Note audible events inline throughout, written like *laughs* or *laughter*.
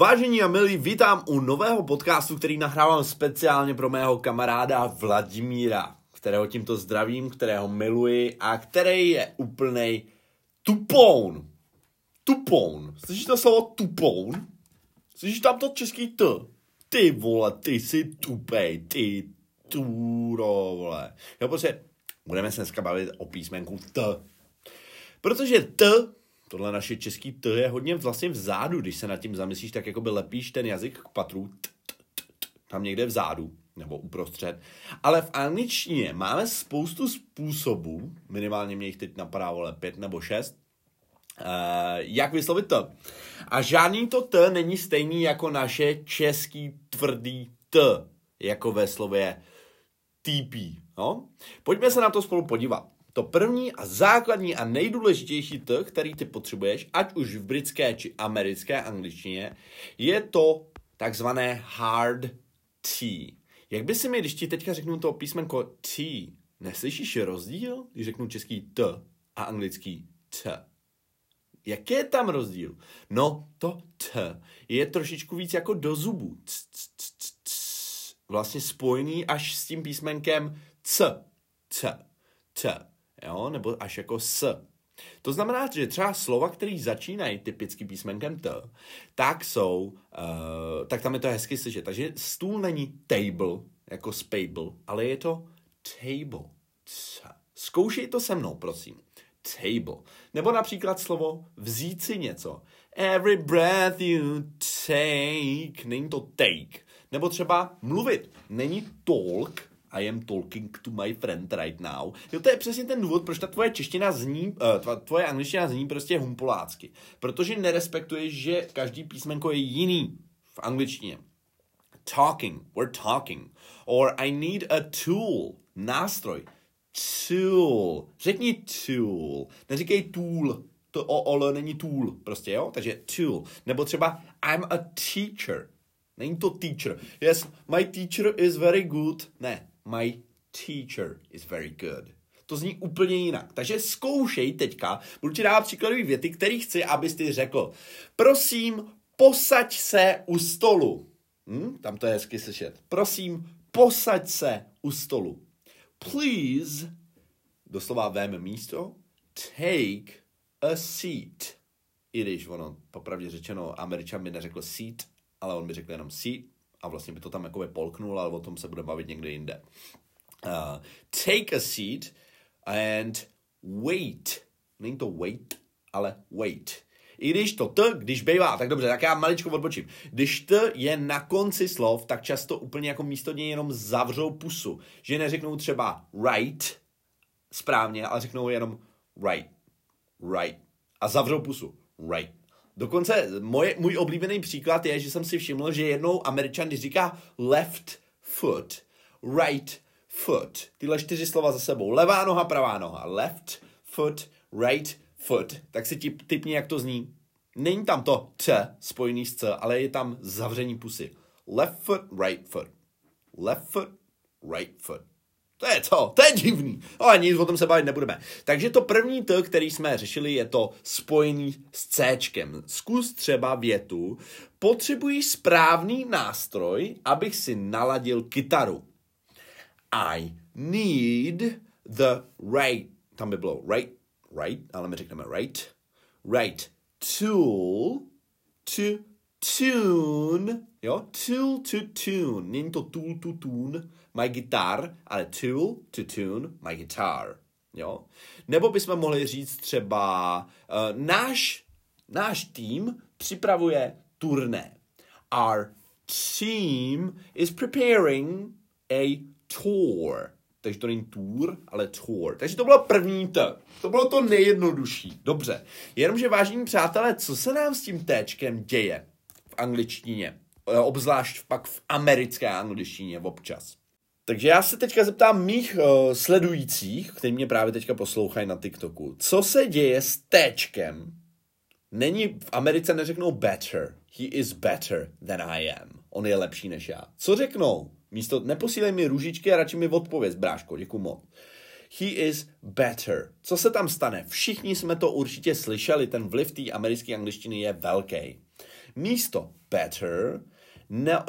Vážení a milí, vítám u nového podcastu, který nahrávám speciálně pro mého kamaráda Vladimíra, kterého tímto zdravím, kterého miluji a který je úplnej tupoun. Tupoun. Slyšíš to slovo tupoun? Slyšíš tam to český t? Ty vole, ty jsi tupej, ty turo, vole. Jo, prostě budeme se dneska bavit o písmenku t. Protože t Tohle naše český t je hodně vlastně vzadu, když se nad tím zamyslíš, tak jako by lepíš ten jazyk k patru, t, t, t, t, tam někde vzadu, nebo uprostřed. Ale v angličtině máme spoustu způsobů, minimálně mě jich teď napadá, vole, pět nebo šest, uh, jak vyslovit to. A žádný to t není stejný jako naše český tvrdý t, jako ve slově TP. No? Pojďme se na to spolu podívat. To první a základní a nejdůležitější t, který ty potřebuješ, ať už v britské či americké angličtině, je to takzvané hard T. Jak by si mi, když ti teďka řeknu to písmenko T, neslyšíš rozdíl, když řeknu český T a anglický T? Jaký je tam rozdíl? No, to T je trošičku víc jako do zubu. Vlastně spojený až s tím písmenkem C. C. T jo, nebo až jako s. To znamená, že třeba slova, které začínají typicky písmenkem t, tak jsou, uh, tak tam je to hezky slyšet. Takže stůl není table, jako spable, ale je to table. Zkoušej to se mnou, prosím. Table. Nebo například slovo vzít si něco. Every breath you take. Není to take. Nebo třeba mluvit. Není talk, i am talking to my friend right now. Jo, to je přesně ten důvod, proč ta tvoje čeština zní, uh, tvoje angličtina zní prostě humpolácky. Protože nerespektuješ, že každý písmenko je jiný v angličtině. Talking, we're talking. Or I need a tool, nástroj. Tool. Řekni tool. Neříkej tool. To o, o není tool, prostě, jo? Takže tool. Nebo třeba I'm a teacher. Není to teacher. Yes, my teacher is very good. Ne, my teacher is very good. To zní úplně jinak. Takže zkoušej teďka, budu ti dávat příkladové věty, které chci, abys ty řekl. Prosím, posaď se u stolu. Hm? Tam to je hezky slyšet. Prosím, posaď se u stolu. Please, doslova vem místo, take a seat. I když ono, popravdě řečeno, američan mi neřekl seat, ale on mi řekl jenom seat, a vlastně by to tam jako polknul, ale o tom se bude bavit někde jinde. Uh, take a seat and wait. Není to wait, ale wait. I když to t, když bývá, tak dobře, tak já maličko odbočím. Když t je na konci slov, tak často úplně jako místo něj jenom zavřou pusu. Že neřeknou třeba right správně, ale řeknou jenom right, right. A zavřou pusu. Right. Dokonce moje, můj oblíbený příklad je, že jsem si všiml, že jednou američan, když říká left foot, right foot, tyhle čtyři slova za sebou, levá noha, pravá noha, left foot, right foot, tak si ti typni, jak to zní. Není tam to t spojený s c, ale je tam zavření pusy. Left foot, right foot. Left foot, right foot. To je to, to je divný. Ale nic, o tom se bavit nebudeme. Takže to první T, který jsme řešili, je to spojený s C. Zkus třeba větu. Potřebuji správný nástroj, abych si naladil kytaru. I need the right, tam by bylo right, right, ale my řekneme right, right tool to tune, jo, tool to tune, není to tool to tune, my guitar, ale tool to tune my guitar. Jo? Nebo bychom mohli říct třeba, uh, náš, náš tým připravuje turné. Our team is preparing a tour. Takže to není tour, ale tour. Takže to bylo první T. To bylo to nejjednodušší. Dobře. Jenomže, vážení přátelé, co se nám s tím téčkem děje v angličtině? Eh, obzvlášť pak v americké angličtině občas. Takže já se teďka zeptám mých uh, sledujících, kteří mě právě teďka poslouchají na TikToku. Co se děje s téčkem? Není, v Americe neřeknou better. He is better than I am. On je lepší než já. Co řeknou? Místo, neposílej mi růžičky a radši mi odpověz, bráško, děkuji moc. He is better. Co se tam stane? Všichni jsme to určitě slyšeli, ten vliv té americké angličtiny je velký. místo better ne, uh,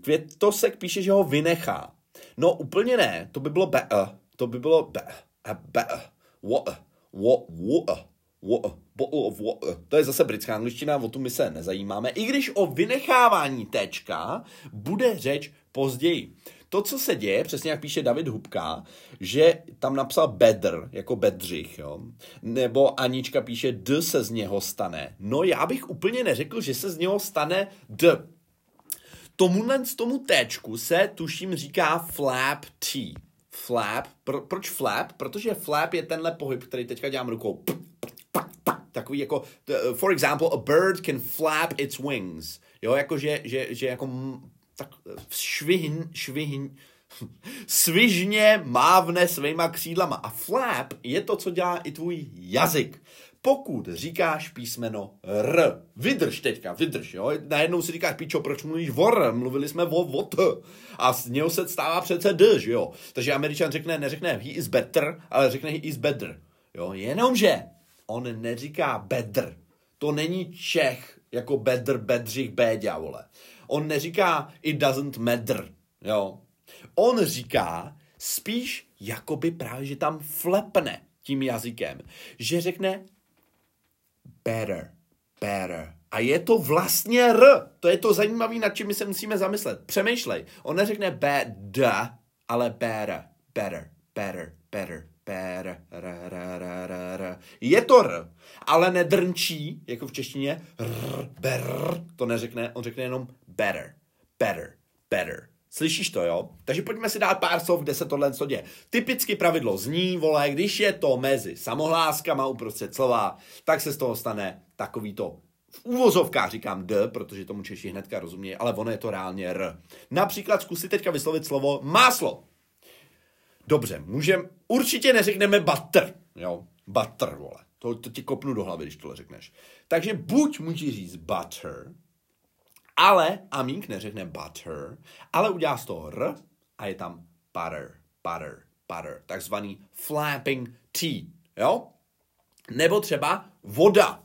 květosek píše, že ho vynechá. No úplně ne, to by bylo be, uh, to by bylo be, uh, be, uh, water, water, water, bottle of water. To je zase britská angličtina, o tu my se nezajímáme. I když o vynechávání tečka bude řeč později. To, co se děje, přesně jak píše David Hubka, že tam napsal bedr, jako bedřich, jo? nebo Anička píše d se z něho stane. No já bych úplně neřekl, že se z něho stane d. Tomuhle z tomu téčku se tuším říká flap T. Flap. Pro, proč flap? Protože flap je tenhle pohyb, který teďka dělám rukou. Takový jako, for example, a bird can flap its wings. Jo, jako že, že, že jako tak švihn, švihn, *laughs* svižně mávne svýma křídlama. A flap je to, co dělá i tvůj jazyk. Pokud říkáš písmeno R, vydrž teďka, vydrž, jo. Najednou si říkáš, píčo, proč mluvíš o R? Mluvili jsme o, o T. A z něho se stává přece D, že jo. Takže američan řekne, neřekne he is better, ale řekne he is better. Jo, jenomže on neříká bedr. To není Čech, jako bedr, bedřich, béďa, vole. On neříká it doesn't matter, jo. On říká spíš jakoby právě, že tam flepne tím jazykem. Že řekne better, better. A je to vlastně R. To je to zajímavé, nad čím my se musíme zamyslet. Přemýšlej. On neřekne bad, ale better, better, better, better, better, r, r, r, r, r. Je to R, ale nedrnčí, jako v češtině, r, ber, to neřekne, on řekne jenom better, better, better. Slyšíš to, jo? Takže pojďme si dát pár slov, kde se tohle co děje. Typicky pravidlo zní, vole, když je to mezi samohláskama uprostřed slova, tak se z toho stane takový to v úvozovkách říkám D, protože tomu Češi hnedka rozumějí, ale ono je to reálně R. Například zkusit teďka vyslovit slovo máslo. Dobře, můžem, určitě neřekneme butter, jo, butter, vole. To, to ti kopnu do hlavy, když tohle řekneš. Takže buď můžeš říct butter, ale Amík neřekne butter, ale udělá z toho R a je tam butter, butter, butter, takzvaný flapping T, jo? Nebo třeba voda.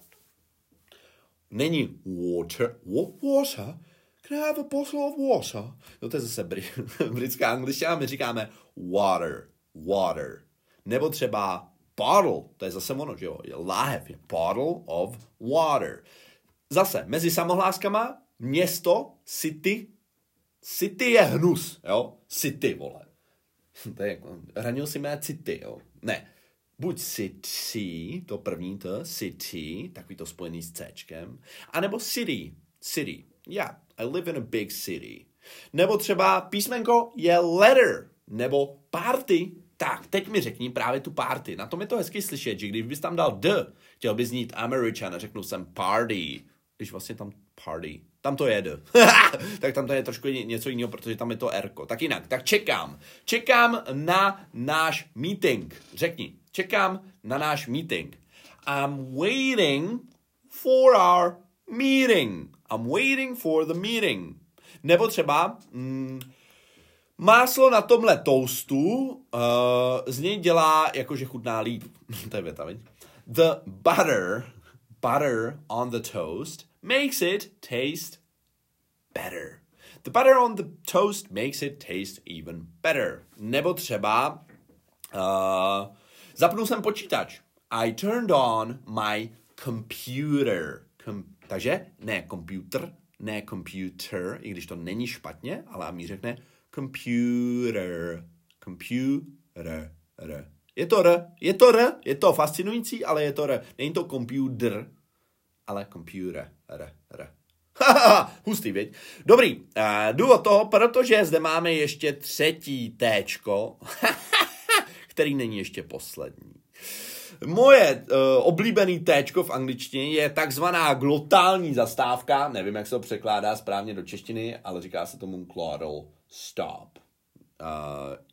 Není water, water, can I have a bottle of water? No to je zase *laughs* britská angličtina, my říkáme water, water. Nebo třeba bottle, to je zase ono, že jo, je láhev, je bottle of water. Zase, mezi samohláskama město, city, city je hnus, jo, city, vole. *laughs* to je jako, hranil si mé city, jo. Ne, buď city, to první to, city, takový to spojený s Cčkem, anebo city, city. Yeah, I live in a big city. Nebo třeba písmenko je letter, nebo party. Tak, teď mi řekni právě tu party. Na tom je to hezky slyšet, že když bys tam dal D, chtěl bys znít American a řeknu jsem party, když vlastně tam party, tam to jede. *laughs* tak tam to je trošku něco jiného, protože tam je to R. Tak jinak, tak čekám. Čekám na náš meeting. Řekni, čekám na náš meeting. I'm waiting for our meeting. I'm waiting for the meeting. Nebo třeba, mm, Máslo na tomhle toastu uh, z něj dělá jakože chutná líp. *laughs* to je věta, The butter, butter on the toast makes it taste better. The butter on the toast makes it taste even better. Nebo třeba uh, zapnul jsem počítač. I turned on my computer. Com- takže ne computer, ne computer, i když to není špatně, ale mi řekne computer. Computer. Je to R, je to R, je to fascinující, ale je to R. Není to computer, ale computer. R, R. *laughs* Hustý, viď? Dobrý, uh, jdu od toho, protože zde máme ještě třetí téčko, *laughs* který není ještě poslední. Moje uh, oblíbený téčko v angličtině je takzvaná glotální zastávka, nevím, jak se to překládá správně do češtiny, ale říká se tomu glottal stop. Uh,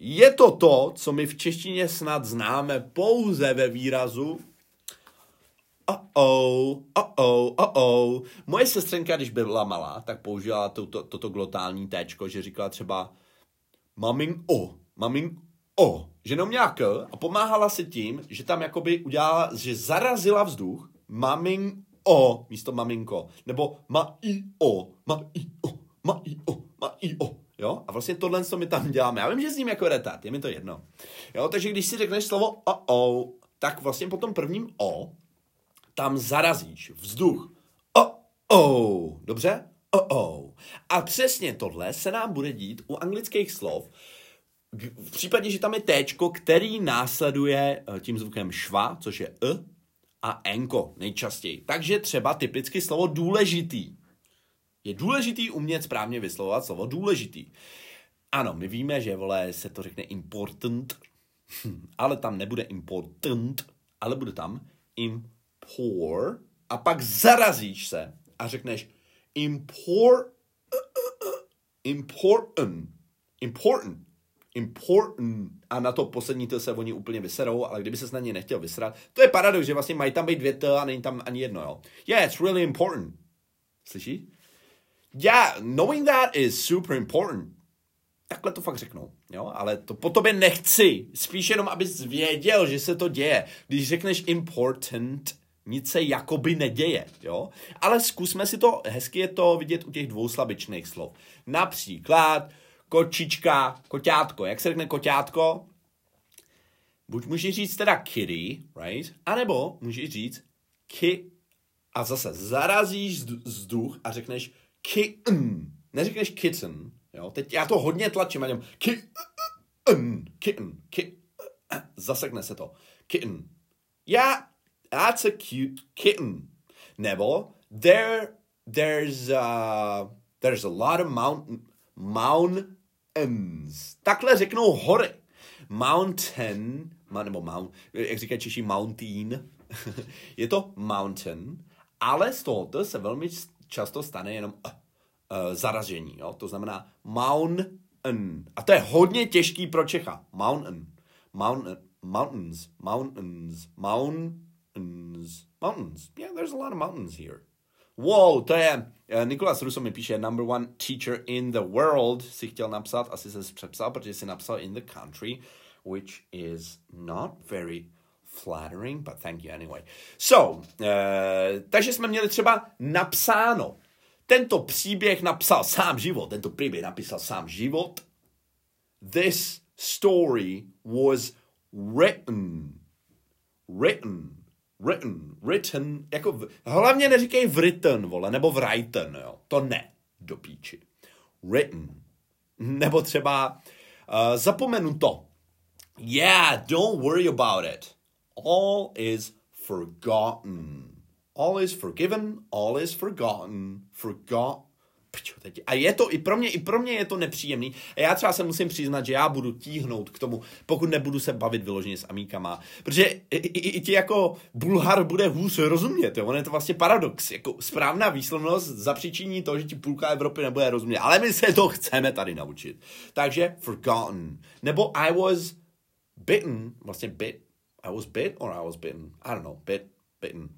je to to, co my v češtině snad známe pouze ve výrazu oh-oh, oh-oh, oh-oh. Moje sestřenka, když byla malá, tak použila toto, toto glotální téčko, že říkala třeba mamin o, mamin o, že neměla k a pomáhala si tím, že tam jakoby udělala, že zarazila vzduch, mamin o místo maminko. Nebo ma i o, ma i o, ma i o, ma i o. Jo? A vlastně tohle, co my tam děláme. Já vím, že s ním jako retard, je mi to jedno. Jo? Takže když si řekneš slovo o, o, tak vlastně po tom prvním o tam zarazíš vzduch. O, o. Dobře? O, o. A přesně tohle se nám bude dít u anglických slov, v případě, že tam je T, který následuje eh, tím zvukem šva, což je e a enko nejčastěji. Takže třeba typicky slovo důležitý. Je důležitý umět správně vyslovovat slovo důležitý. Ano, my víme, že vole se to řekne important, *laughs* ale tam nebude important, ale bude tam impor a pak zarazíš se a řekneš import, important, important, important. A na to poslední to se oni úplně vyserou, ale kdyby se na ně nechtěl vysrat, to je paradox, že vlastně mají tam být dvě t a není tam ani jedno, jo. Yeah, it's really important. Slyší? Yeah, knowing that is super important. Takhle to fakt řeknou, jo, ale to po tobě nechci. Spíš jenom, abys věděl, že se to děje. Když řekneš important, nic se jakoby neděje, jo. Ale zkusme si to, hezky je to vidět u těch dvou slabičných slov. Například, kočička, koťátko. Jak se řekne koťátko? Buď můžeš říct teda kitty, right? A nebo můžeš říct ki a zase zarazíš vzduch a řekneš kitten. Neřekneš kitten, jo? Teď já to hodně tlačím a kitten, kitten, kitten. Zasekne se to. Kitten. Yeah, that's a cute kitten. Nebo there, there's a, there's a lot of mountain, mountains. Takhle řeknou hory. Mountain, nebo mount, jak říkají Češi, mountain, *laughs* je to mountain, ale z tohoto se velmi často stane jenom uh, uh, zaražení. Jo? To znamená mountain. A to je hodně těžký pro Čecha. Mountain. Mountain. Mountains. Mountains. Mountains. Mountains. Yeah, there's a lot of mountains here. Wow, to je, uh, Nikolas Russo mi píše, number one teacher in the world, si chtěl napsat, asi se přepsal, protože si napsal in the country, which is not very flattering, but thank you anyway. So, uh, takže jsme měli třeba napsáno. Tento příběh napsal sám život, tento příběh napsal sám život. This story was written. Written written, written, jako, v, hlavně neříkej written, vole, nebo written, jo, to ne, do píči. Written. Nebo třeba uh, zapomenu to. Yeah, don't worry about it. All is forgotten. All is forgiven, all is forgotten. Forgot, a je to i pro mě, i pro mě je to nepříjemný. A já třeba se musím přiznat, že já budu tíhnout k tomu, pokud nebudu se bavit vyloženě s amíkama. Protože i, i, i ti jako Bulhar bude hůř rozumět, jo? On je to vlastně paradox. Jako správná výslovnost zapříčiní to, že ti půlka Evropy nebude rozumět. Ale my se to chceme tady naučit. Takže forgotten. Nebo I was bitten, vlastně bit. I was bit or I was bitten? I don't know, bit, bitten.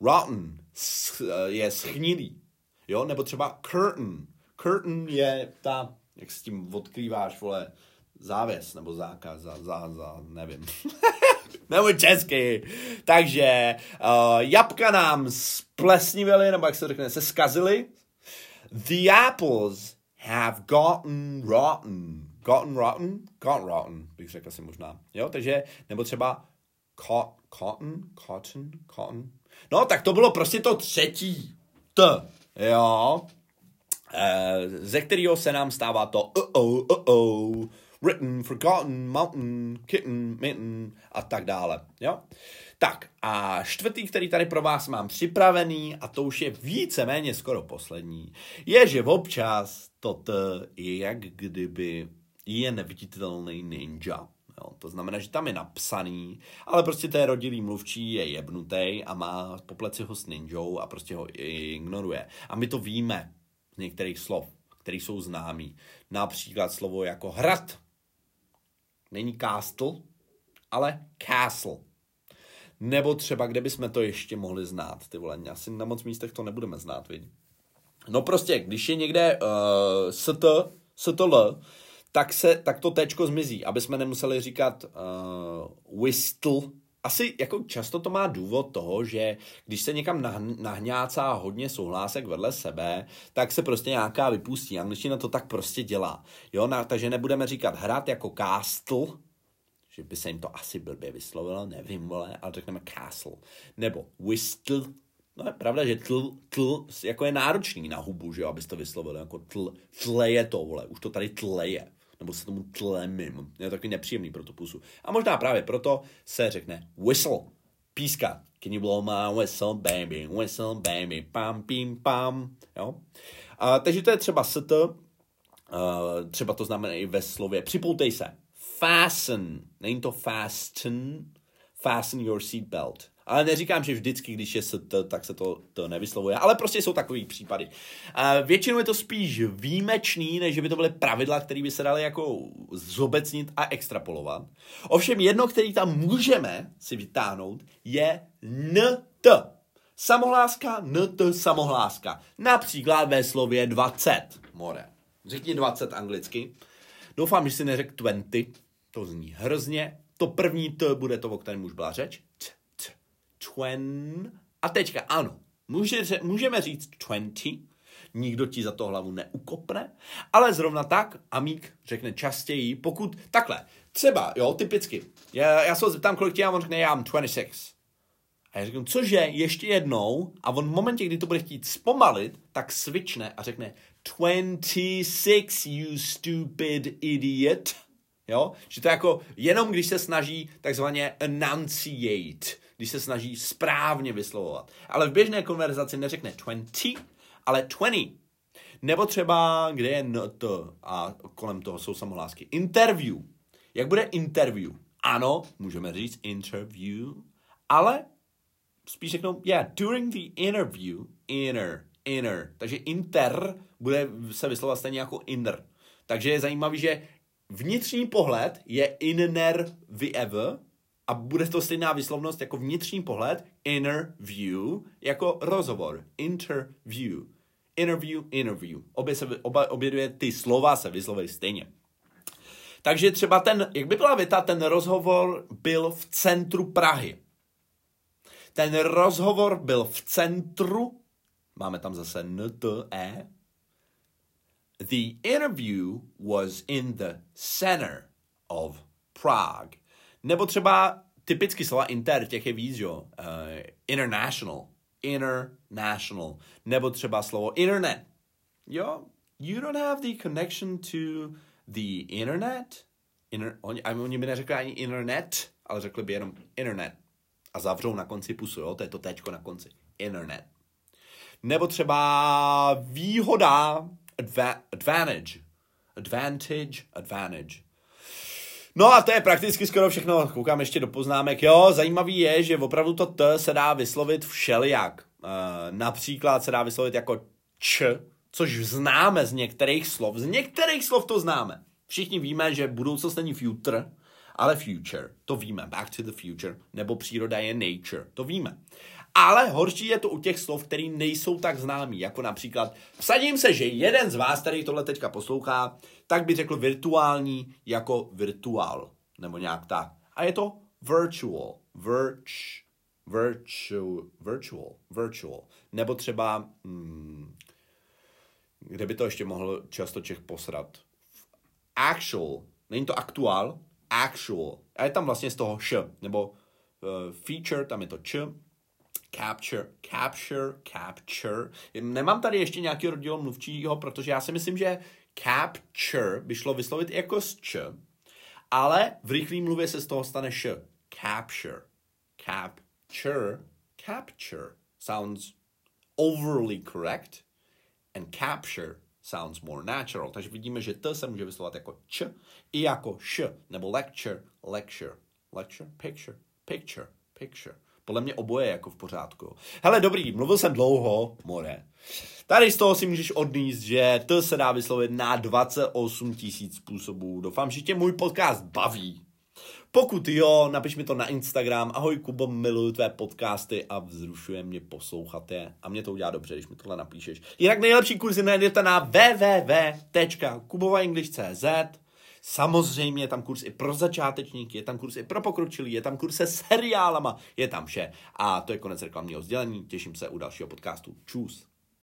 Rotten je schnilý Jo, nebo třeba curtain. Curtain je ta, jak s tím odkrýváš, vole, závěs, nebo zákaz, za, za, za nevím. *laughs* nebo česky. Takže uh, jabka nám splesnivily, nebo jak se řekne, se skazily. The apples have gotten rotten. Gotten rotten? Gotten rotten, bych řekl si možná. Jo, takže, nebo třeba cotton, cotton, cotton. No, tak to bylo prostě to třetí. T. Jo. E, ze kterého se nám stává to uh-oh, uh-oh, written, forgotten, mountain, kitten, mitten a tak dále. Jo? Tak a čtvrtý, který tady pro vás mám připravený, a to už je víceméně skoro poslední, je, že občas to je jak kdyby je neviditelný ninja. Jo, to znamená, že tam je napsaný, ale prostě té rodilý mluvčí je jebnutý a má po pleci ho s ninjou a prostě ho ignoruje. A my to víme z některých slov, které jsou známí. Například slovo jako hrad. Není castle, ale castle. Nebo třeba, kde bychom to ještě mohli znát, ty vole, asi na moc místech to nebudeme znát, vidí. No prostě, když je někde uh, st, stl, tak, se, tak to tečko zmizí, aby jsme nemuseli říkat uh, whistle, asi jako často to má důvod toho, že když se někam nahňácá hodně souhlásek vedle sebe, tak se prostě nějaká vypustí. Angličtina to tak prostě dělá. Jo, na, takže nebudeme říkat hrát jako castle, že by se jim to asi blbě vyslovilo, nevím, vole, ale řekneme castle. Nebo whistle, No je pravda, že tl, tl jako je náročný na hubu, že jo, abys to vyslovil, jako tl, tleje to, vole, už to tady tleje, nebo se tomu tlemím, je to takový nepříjemný pro tu pusu. A možná právě proto se řekne whistle, píska. Can you blow my whistle, baby, whistle, baby, pam, pim, pam, jo. A, takže to je třeba st, uh, třeba to znamená i ve slově. Připoutej se, fasten, není to fasten, fasten your seatbelt. Ale neříkám, že vždycky, když je st, tak se to, to nevyslovuje, ale prostě jsou takový případy. A většinou je to spíš výjimečný, než by to byly pravidla, které by se daly jako zobecnit a extrapolovat. Ovšem jedno, který tam můžeme si vytáhnout, je nt. Samohláska, nt, samohláska. Například ve slově 20, more. Řekni 20 anglicky. Doufám, že si neřek 20, to zní hrozně. To první T bude to, o kterém už byla řeč. T, t, twen. A teďka ano, může, můžeme říct 20, nikdo ti za to hlavu neukopne, ale zrovna tak Amík řekne častěji, pokud takhle, třeba, jo, typicky, já, já se ho zeptám, kolik tě a on řekne, já mám 26. A já řeknu, cože, ještě jednou, a on v momentě, kdy to bude chtít zpomalit, tak switchne a řekne 26, you stupid idiot. Jo? Že to jako jenom když se snaží takzvaně enunciate, když se snaží správně vyslovovat. Ale v běžné konverzaci neřekne 20, ale 20. Nebo třeba, kde je not a kolem toho jsou samohlásky. Interview. Jak bude interview? Ano, můžeme říct interview, ale spíš řeknou, yeah, during the interview, inner, inner. Takže inter bude se vyslovovat stejně jako inner. Takže je zajímavý, že vnitřní pohled je inner view a bude to stejná vyslovnost jako vnitřní pohled, inner view, jako rozhovor, interview. Interview, interview. Obě, se, oba, obě dvě ty slova se vyslovují stejně. Takže třeba ten, jak by byla věta, ten rozhovor byl v centru Prahy. Ten rozhovor byl v centru, máme tam zase NTE, The interview was in the center of Prague. Nebo třeba typicky slova inter, těch je víc, jo. Uh, international. International. Nebo třeba slovo internet. Jo, you don't have the connection to the internet. Inter, oni, oni by neřekli ani internet, ale řekli by jenom internet. A zavřou na konci pusu, jo, to je to tečko na konci. Internet. Nebo třeba výhoda adva- advantage. Advantage, advantage. No a to je prakticky skoro všechno. Koukám ještě do poznámek. Jo, zajímavý je, že opravdu to T se dá vyslovit všelijak. E, například se dá vyslovit jako č, což známe z některých slov. Z některých slov to známe. Všichni víme, že budoucnost není future, ale future. To víme. Back to the future. Nebo příroda je nature. To víme. Ale horší je to u těch slov, které nejsou tak známí, jako například vsadím se, že jeden z vás, který tohle teďka poslouchá, tak by řekl virtuální jako virtuál, nebo nějak tak. A je to virtual, virch, virtual, virtual, virtual. Nebo třeba, hmm, kde by to ještě mohl často Čech posrat? Actual, není to aktuál, actual. A je tam vlastně z toho š, nebo uh, feature, tam je to č, capture, capture, capture. Nemám tady ještě nějaký rozdíl mluvčího, protože já si myslím, že capture by šlo vyslovit jako s č, ale v rychlém mluvě se z toho stane š. Capture, capture, capture sounds overly correct and capture sounds more natural. Takže vidíme, že t se může vyslovat jako č i jako š, nebo lecture, lecture, lecture, picture, picture, picture. Podle mě oboje jako v pořádku. Hele, dobrý, mluvil jsem dlouho, more. Tady z toho si můžeš odníst, že to se dá vyslovit na 28 tisíc způsobů. Doufám, že tě můj podcast baví. Pokud jo, napiš mi to na Instagram. Ahoj Kubo, miluju tvé podcasty a vzrušuje mě poslouchat je. A mě to udělá dobře, když mi tohle napíšeš. Jinak nejlepší kurzy najdete na www.kubovaenglish.cz Samozřejmě je tam kurz i pro začátečníky, je tam kurz i pro pokročilý, je tam kurz se seriálama, je tam vše. A to je konec reklamního sdělení, těším se u dalšího podcastu. Čus.